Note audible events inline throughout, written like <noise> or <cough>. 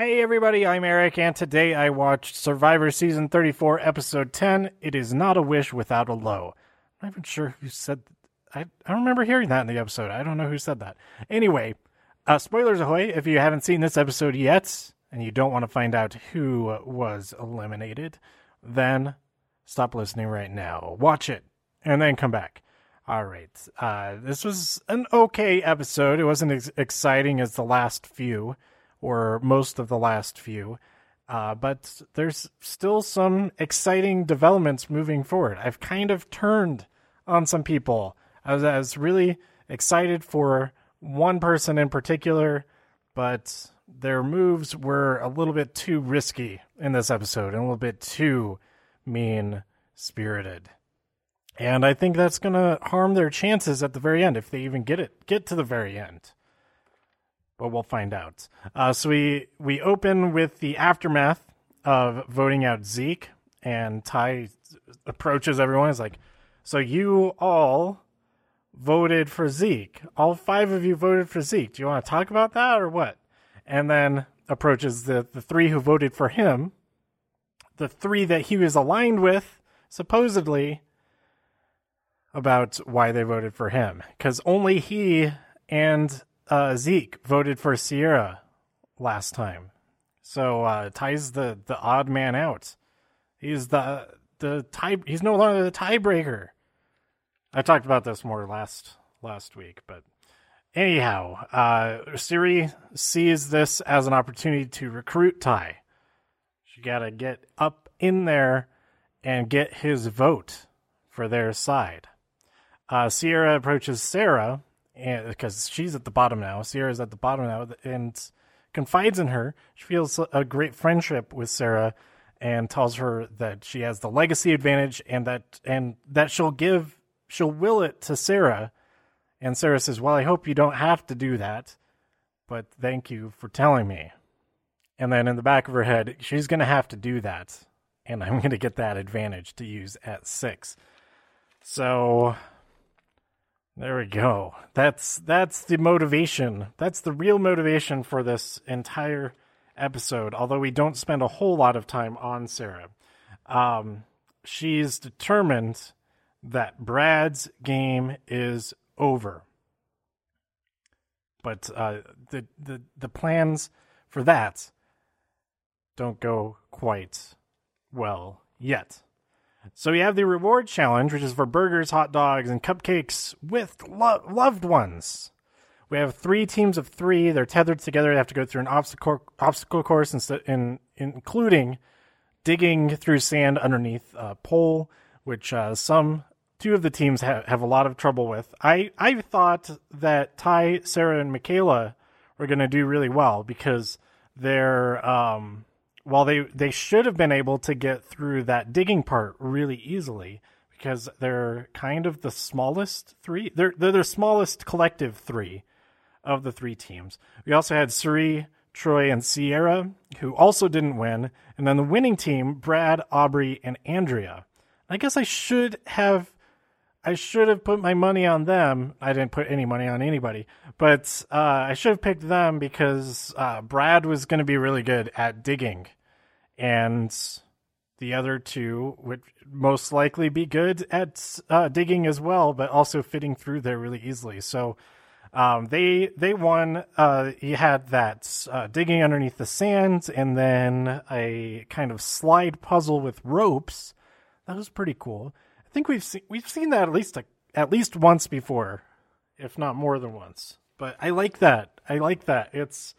Hey everybody, I'm Eric, and today I watched Survivor Season 34, Episode 10. It is not a wish without a low. I'm not even sure who said. I I remember hearing that in the episode. I don't know who said that. Anyway, uh, spoilers ahoy! If you haven't seen this episode yet, and you don't want to find out who was eliminated, then stop listening right now. Watch it, and then come back. All right. Uh, this was an okay episode. It wasn't as exciting as the last few, or most of the last few. Uh, but there's still some exciting developments moving forward. I've kind of turned on some people. I was, I was really excited for one person in particular, but their moves were a little bit too risky in this episode and a little bit too mean spirited. And I think that's going to harm their chances at the very end if they even get it get to the very end. But we'll find out. Uh, so we we open with the aftermath of voting out Zeke, and Tai approaches everyone. Is like, so you all voted for Zeke. All five of you voted for Zeke. Do you want to talk about that or what? And then approaches the the three who voted for him, the three that he was aligned with, supposedly about why they voted for him because only he and uh, Zeke voted for Sierra last time. So uh, Tai's the the odd man out. He's the the tie. He's no longer the tiebreaker. I talked about this more last last week, but anyhow, uh, Cirie sees this as an opportunity to recruit Tai. She got to get up in there and get his vote for their side. Uh, Sierra approaches Sarah because she's at the bottom now. Sierra's at the bottom now and confides in her. She feels a great friendship with Sarah and tells her that she has the legacy advantage and that and that she'll give she'll will it to Sarah. And Sarah says, "Well, I hope you don't have to do that, but thank you for telling me." And then in the back of her head, she's going to have to do that, and I'm going to get that advantage to use at 6. So there we go. That's that's the motivation. That's the real motivation for this entire episode. Although we don't spend a whole lot of time on Sarah, um, she's determined that Brad's game is over. But uh, the the the plans for that don't go quite well yet. So we have the reward challenge, which is for burgers, hot dogs, and cupcakes with lo- loved ones. We have three teams of three. They're tethered together. They have to go through an obstacle obstacle course, in, including digging through sand underneath a pole, which uh, some two of the teams have, have a lot of trouble with. I I thought that Tai, Sarah, and Michaela were going to do really well because they're um, while they they should have been able to get through that digging part really easily because they're kind of the smallest three. They're they're the smallest collective three of the three teams. We also had Cirie, Troy, and Sierra, who also didn't win, and then the winning team, Brad, Aubrey, and Andrea. I guess I should have I should have put my money on them. I didn't put any money on anybody, but uh, I should have picked them because uh, Brad was going to be really good at digging, and the other two would most likely be good at uh, digging as well, but also fitting through there really easily. So um, they they won. Uh, you had that uh, digging underneath the sand, and then a kind of slide puzzle with ropes. That was pretty cool. I think we've seen we've seen that at least a, at least once before, if not more than once. But I like that. I like that. It's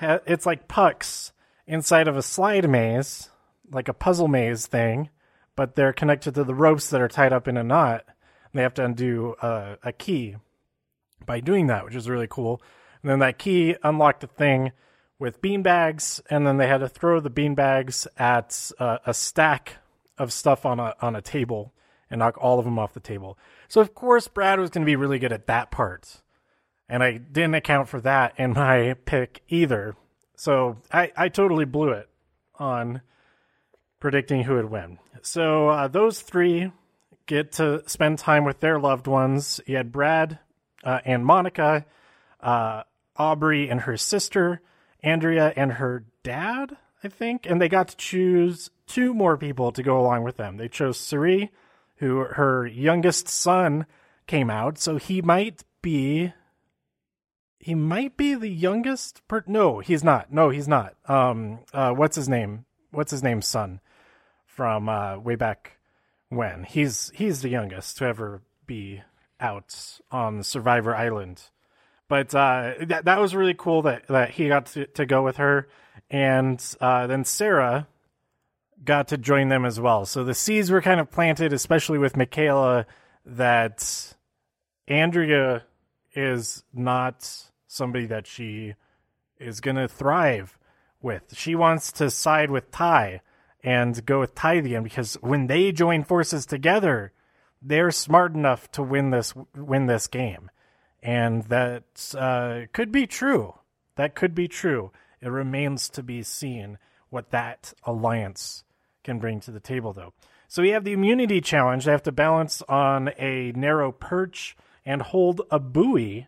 it's like pucks inside of a slide maze, like a puzzle maze thing, but they're connected to the ropes that are tied up in a knot. And they have to undo a, a key by doing that, which is really cool. And then that key unlocked a thing with beanbags, and then they had to throw the beanbags at uh, a stack of stuff on a on a table and knock all of them off the table. So of course Brad was going to be really good at that part. And I didn't account for that in <laughs> my pick either. So I, I totally blew it on predicting who would win. So uh, those three get to spend time with their loved ones. You had Brad uh, and Monica, uh, Aubrey and her sister, Andrea and her dad, I think, and they got to choose two more people to go along with them. They chose Cirie, who her youngest son came out, so he might be he might be the youngest per- no he's not. No he's not. Um uh what's his name? What's his name's son from uh way back when? He's he's the youngest to ever be out on survivor island. But uh that that was really cool that that he got to, to go with her. And uh then sarah got to join them as well so the seeds were kind of planted especially with michaela that andrea is not somebody that she is going to thrive with. She wants to side with Tai and go with Tai the end because when they join forces together, they're smart enough to win this win this game, and that uh, could be true. That could be true. It remains to be seen what that alliance can bring to the table, though. So we have the immunity challenge. They have to balance on a narrow perch and hold a buoy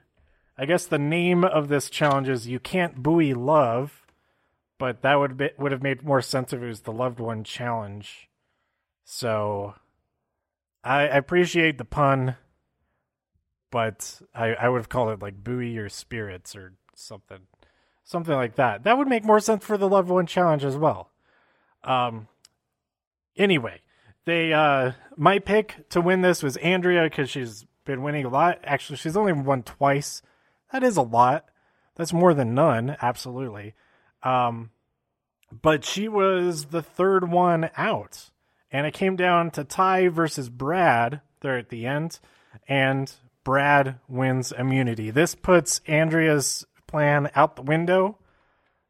I guess the name of this challenge is "You Can't Buoy Love," but that would be, would have made more sense if it was the loved one challenge. So, I, appreciate the pun, but I, I would have called it like "Buoy Your Spirits" or something, something like that. That would make more sense for the loved one challenge as well. Um. Anyway, they uh my pick to win this was Andrea because she's been winning a lot. Actually, she's only won twice that is a lot. That's more than none, absolutely. Um, but she was the third one out. And it came down to Tai versus Brad there at the end. And Brad wins immunity. This puts Andrea's plan out the window.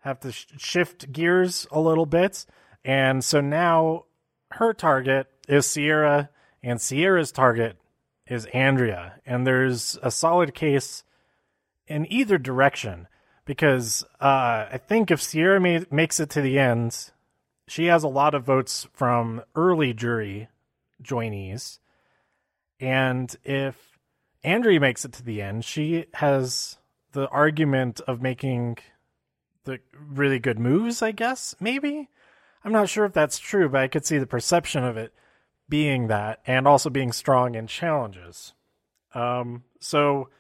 Have to sh- shift gears a little bit. And so now her target is Sierra, and Sierra's target is Andrea. And there's a solid case in either direction because uh, I think if Sierra ma- makes it to the end, she has a lot of votes from early jury joinees. And if Andrea makes it to the end, she has the argument of making the really good moves, I guess, maybe. I'm not sure if that's true, but I could see the perception of it being that and also being strong in challenges. Um, so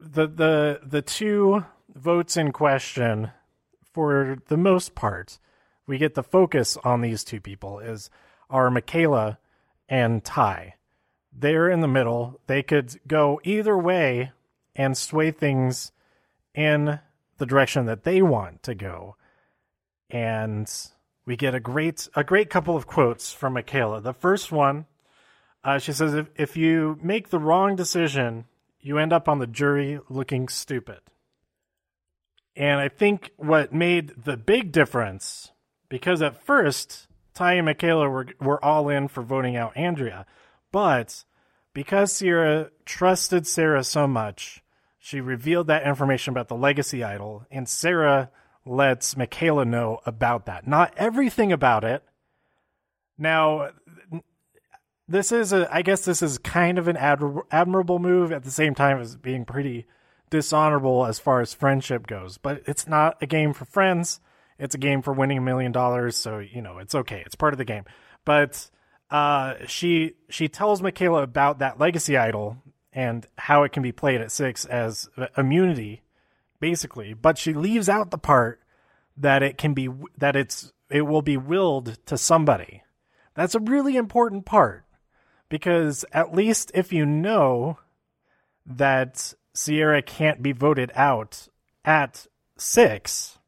the the the two votes in question for the most part we get the focus on these two people is are Michaela and Tai. They're in the middle. They could go either way and sway things in the direction that they want to go. And we get a great a great couple of quotes from Michaela. The first one, uh, she says, if, if you make the wrong decision, you end up on the jury looking stupid. And I think what made the big difference, because at first, Tai and Michaela were, were all in for voting out Andrea, but because Sierra trusted Sarah so much, she revealed that information about the legacy idol, and Sarah lets Michaela know about that. Not everything about it. Now, this is a I guess this is kind of an admir- admirable move at the same time as being pretty dishonorable as far as friendship goes. But it's not a game for friends. It's a game for winning a million dollars, so you know it's okay. It's part of the game. But uh, she she tells Michaela about that legacy idol and how it can be played at six as immunity, basically. But she leaves out the part that it can be that it's it will be willed to somebody. That's a really important part because at least if you know that Sierra can't be voted out at six,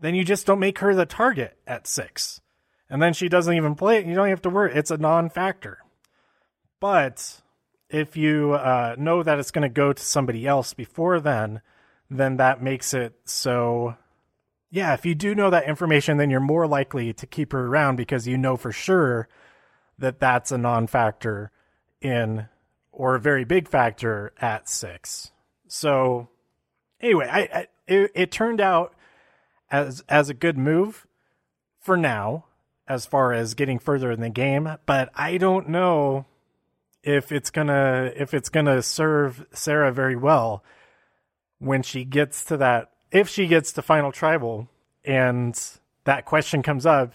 then you just don't make her the target at six. And then she doesn't even play it. You don't have to worry. It's a non factor. But if you uh, know that it's going to go to somebody else before then, then that makes it so. Yeah, if you do know that information, then you're more likely to keep her around because you know for sure that that's a non-factor in or a very big factor at six. So anyway, I, I it, it turned out as as a good move for now as far as getting further in the game, but I don't know if it's gonna if it's gonna serve Sarah very well when she gets to that if she gets to final tribal and that question comes up,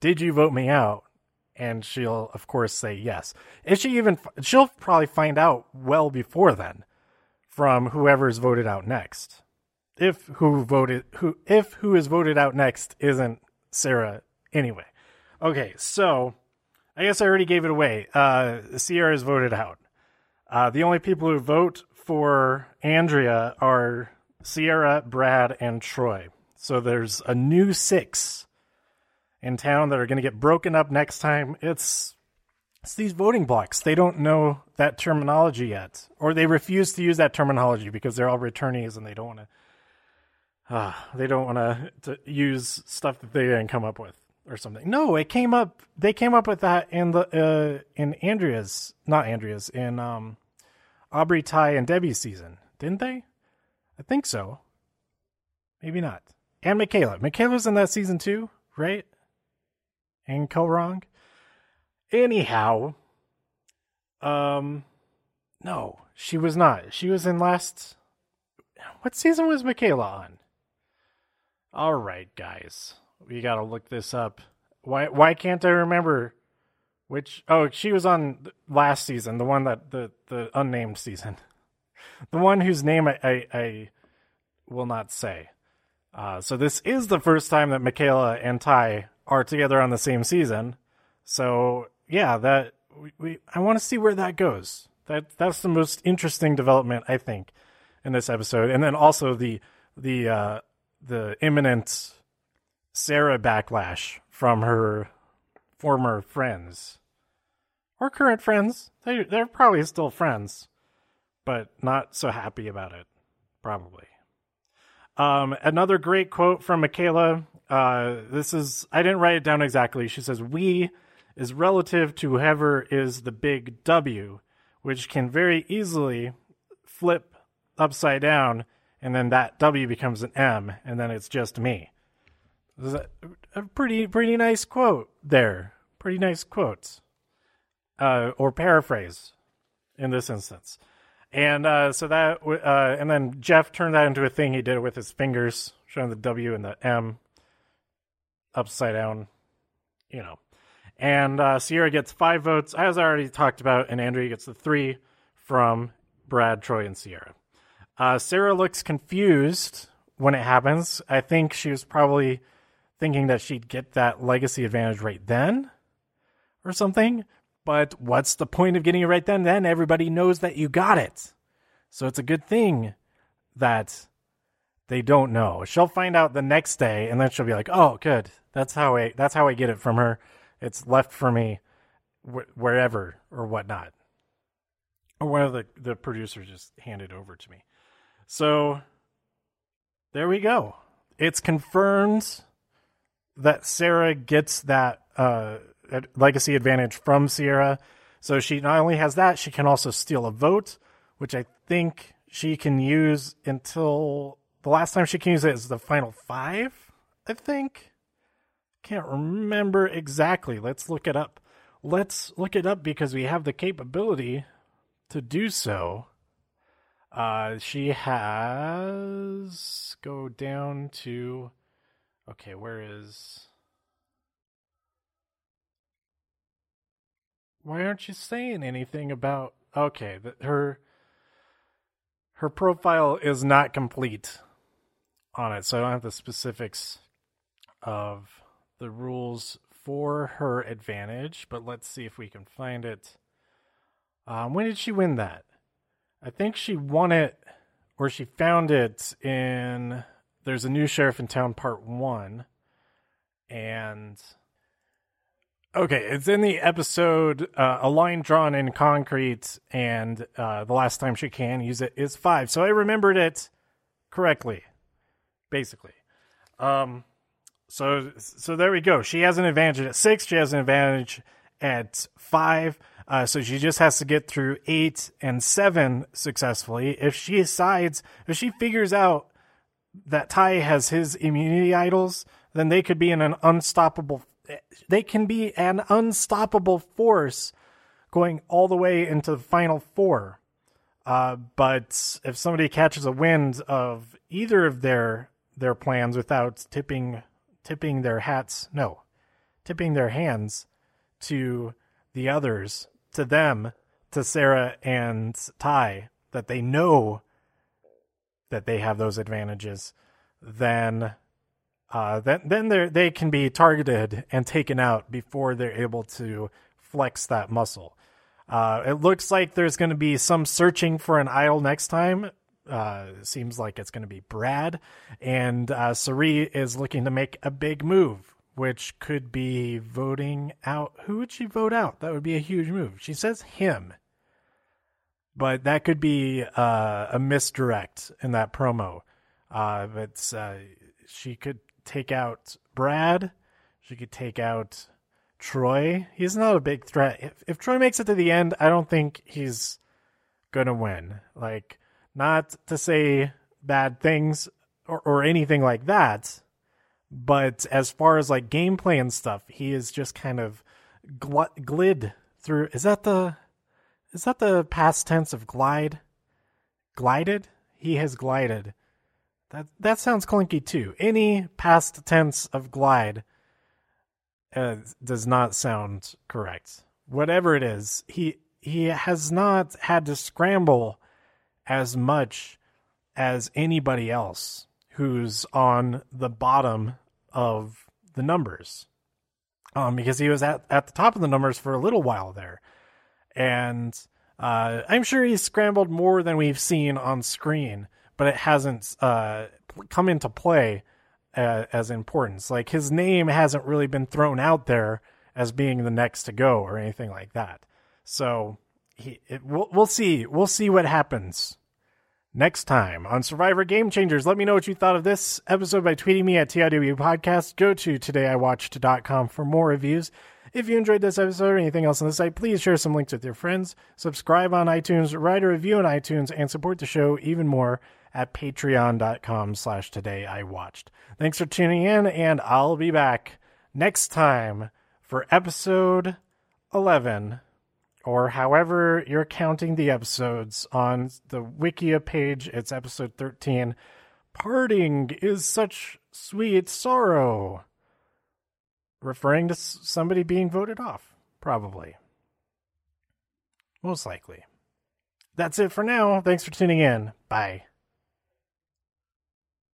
did you vote me out? And she'll of course say yes. If she even she'll probably find out well before then from whoever's voted out next. If who voted who if who is voted out next isn't Sarah anyway. Okay, so I guess I already gave it away. Uh, Sierra is voted out. Uh, the only people who vote for Andrea are Sierra, Brad, and Troy. So there's a new six in town that are going to get broken up next time. It's it's these voting blocks. They don't know that terminology yet, or they refuse to use that terminology because they're all returnees and they don't want to. Uh, they don't want to use stuff that they didn't come up with or something. No, it came up. They came up with that in the uh, in Andrea's, not Andrea's, in um, Aubrey, Tai, and Debbie's season, didn't they? I think so. Maybe not. And Michaela. Michaela's in that season too, right? And Wrong. Anyhow, um, no, she was not. She was in last. What season was Michaela on? All right, guys, we gotta look this up. Why? Why can't I remember? Which? Oh, she was on last season, the one that the the unnamed season, <laughs> the one whose name I I, I will not say. Uh, so this is the first time that Michaela and Tai are together on the same season. So yeah, that we, we I want to see where that goes. That that's the most interesting development I think in this episode, and then also the the uh, the imminent Sarah backlash from her former friends or current friends. They they're probably still friends, but not so happy about it. Probably. Um, another great quote from Michaela. Uh, this is I didn't write it down exactly. She says, "We." is relative to whoever is the big W, which can very easily flip upside down, and then that W becomes an M, and then it's just me. A pretty pretty nice quote there. Pretty nice quotes, uh, or paraphrase, in this instance. And uh, so that, uh, and then Jeff turned that into a thing he did it with his fingers, showing the W and the M upside down. You know, and uh, Sierra gets five votes, as I already talked about, and Andrea gets the three from Brad, Troy, and Sierra. Uh, Sarah looks confused when it happens. I think she was probably thinking that she'd get that legacy advantage right then or something. But what's the point of getting it right then? Then everybody knows that you got it. So it's a good thing that they don't know. She'll find out the next day and then she'll be like, "Oh, good. That's how I that's how I get it from her." It's left for me wh- wherever or whatnot. Or of the, the producers just handed over to me. So there we go. It's confirmed that Sarah gets that uh, legacy advantage from Sierra. So she not only has that, she can also steal a vote, which I think she can use until the last time she can use it is the final five, I think. Can't remember exactly. Let's look it up. Let's look it up because we have the capability to do so. Uh, she has go down to okay. Where is? Why aren't you saying anything about? Okay, that her her profile is not complete on it, so I don't have the specifics of the rules for her advantage, but let's see if we can find it. Um, when did she win that? I think she won it, or she found it in. There's a new sheriff in town, part one, and okay, it's in the episode. Uh, a line drawn in concrete, and uh, the last time she can use it is five. So I remembered it correctly, basically. Um, so so there we go. She has an advantage at six. She has an advantage at five. Uh, so she just has to get through eight and seven successfully. If she decides, if she figures out that Tai has his immunity idols, then they could be in an unstoppable. They can be an unstoppable force going all the way into the final four. Uh, but if somebody catches a wind of either of their their plans without tipping tipping their hats no tipping their hands to the others to them to Sarah and Tai that they know that they have those advantages then uh, then then they can be targeted and taken out before they're able to flex that muscle. Uh, it looks like there's going to be some searching for an idol next time. Uh, seems like it's going to be Brad, and uh, Cirie is looking to make a big move, which could be voting out. Who would she vote out? That would be a huge move. She says him, but that could be uh, a misdirect in that promo. Uh, but uh, she could take out Brad. She could take out Troy. He's not a big threat. If, if Troy makes it to the end, I don't think he's gonna win. Like, not to say bad things or, or anything like that, but as far as like gameplay and stuff, he is just kind of gl- glid through. Is that the is that the past tense of glide? Glided? He has glided that that sounds clunky too. Any past tense of glide uh, does not sound correct. Whatever it is, he he has not had to scramble as much as anybody else who's on the bottom of the numbers. Um, because he was at, at the top of the numbers for a little while there. And uh, I'm sure he's scrambled more than we've seen on screen but it hasn't uh, come into play uh, as importance. Like his name hasn't really been thrown out there as being the next to go or anything like that. So he, it, we'll, we'll see. We'll see what happens next time on Survivor Game Changers. Let me know what you thought of this episode by tweeting me at TIW Podcast. Go to todayiwatched.com for more reviews. If you enjoyed this episode or anything else on the site, please share some links with your friends. Subscribe on iTunes, write a review on iTunes, and support the show even more at patreon.com slash today I watched. Thanks for tuning in, and I'll be back next time for episode 11, or however you're counting the episodes on the Wikia page. It's episode 13. Parting is such sweet sorrow. Referring to somebody being voted off, probably. Most likely. That's it for now. Thanks for tuning in. Bye.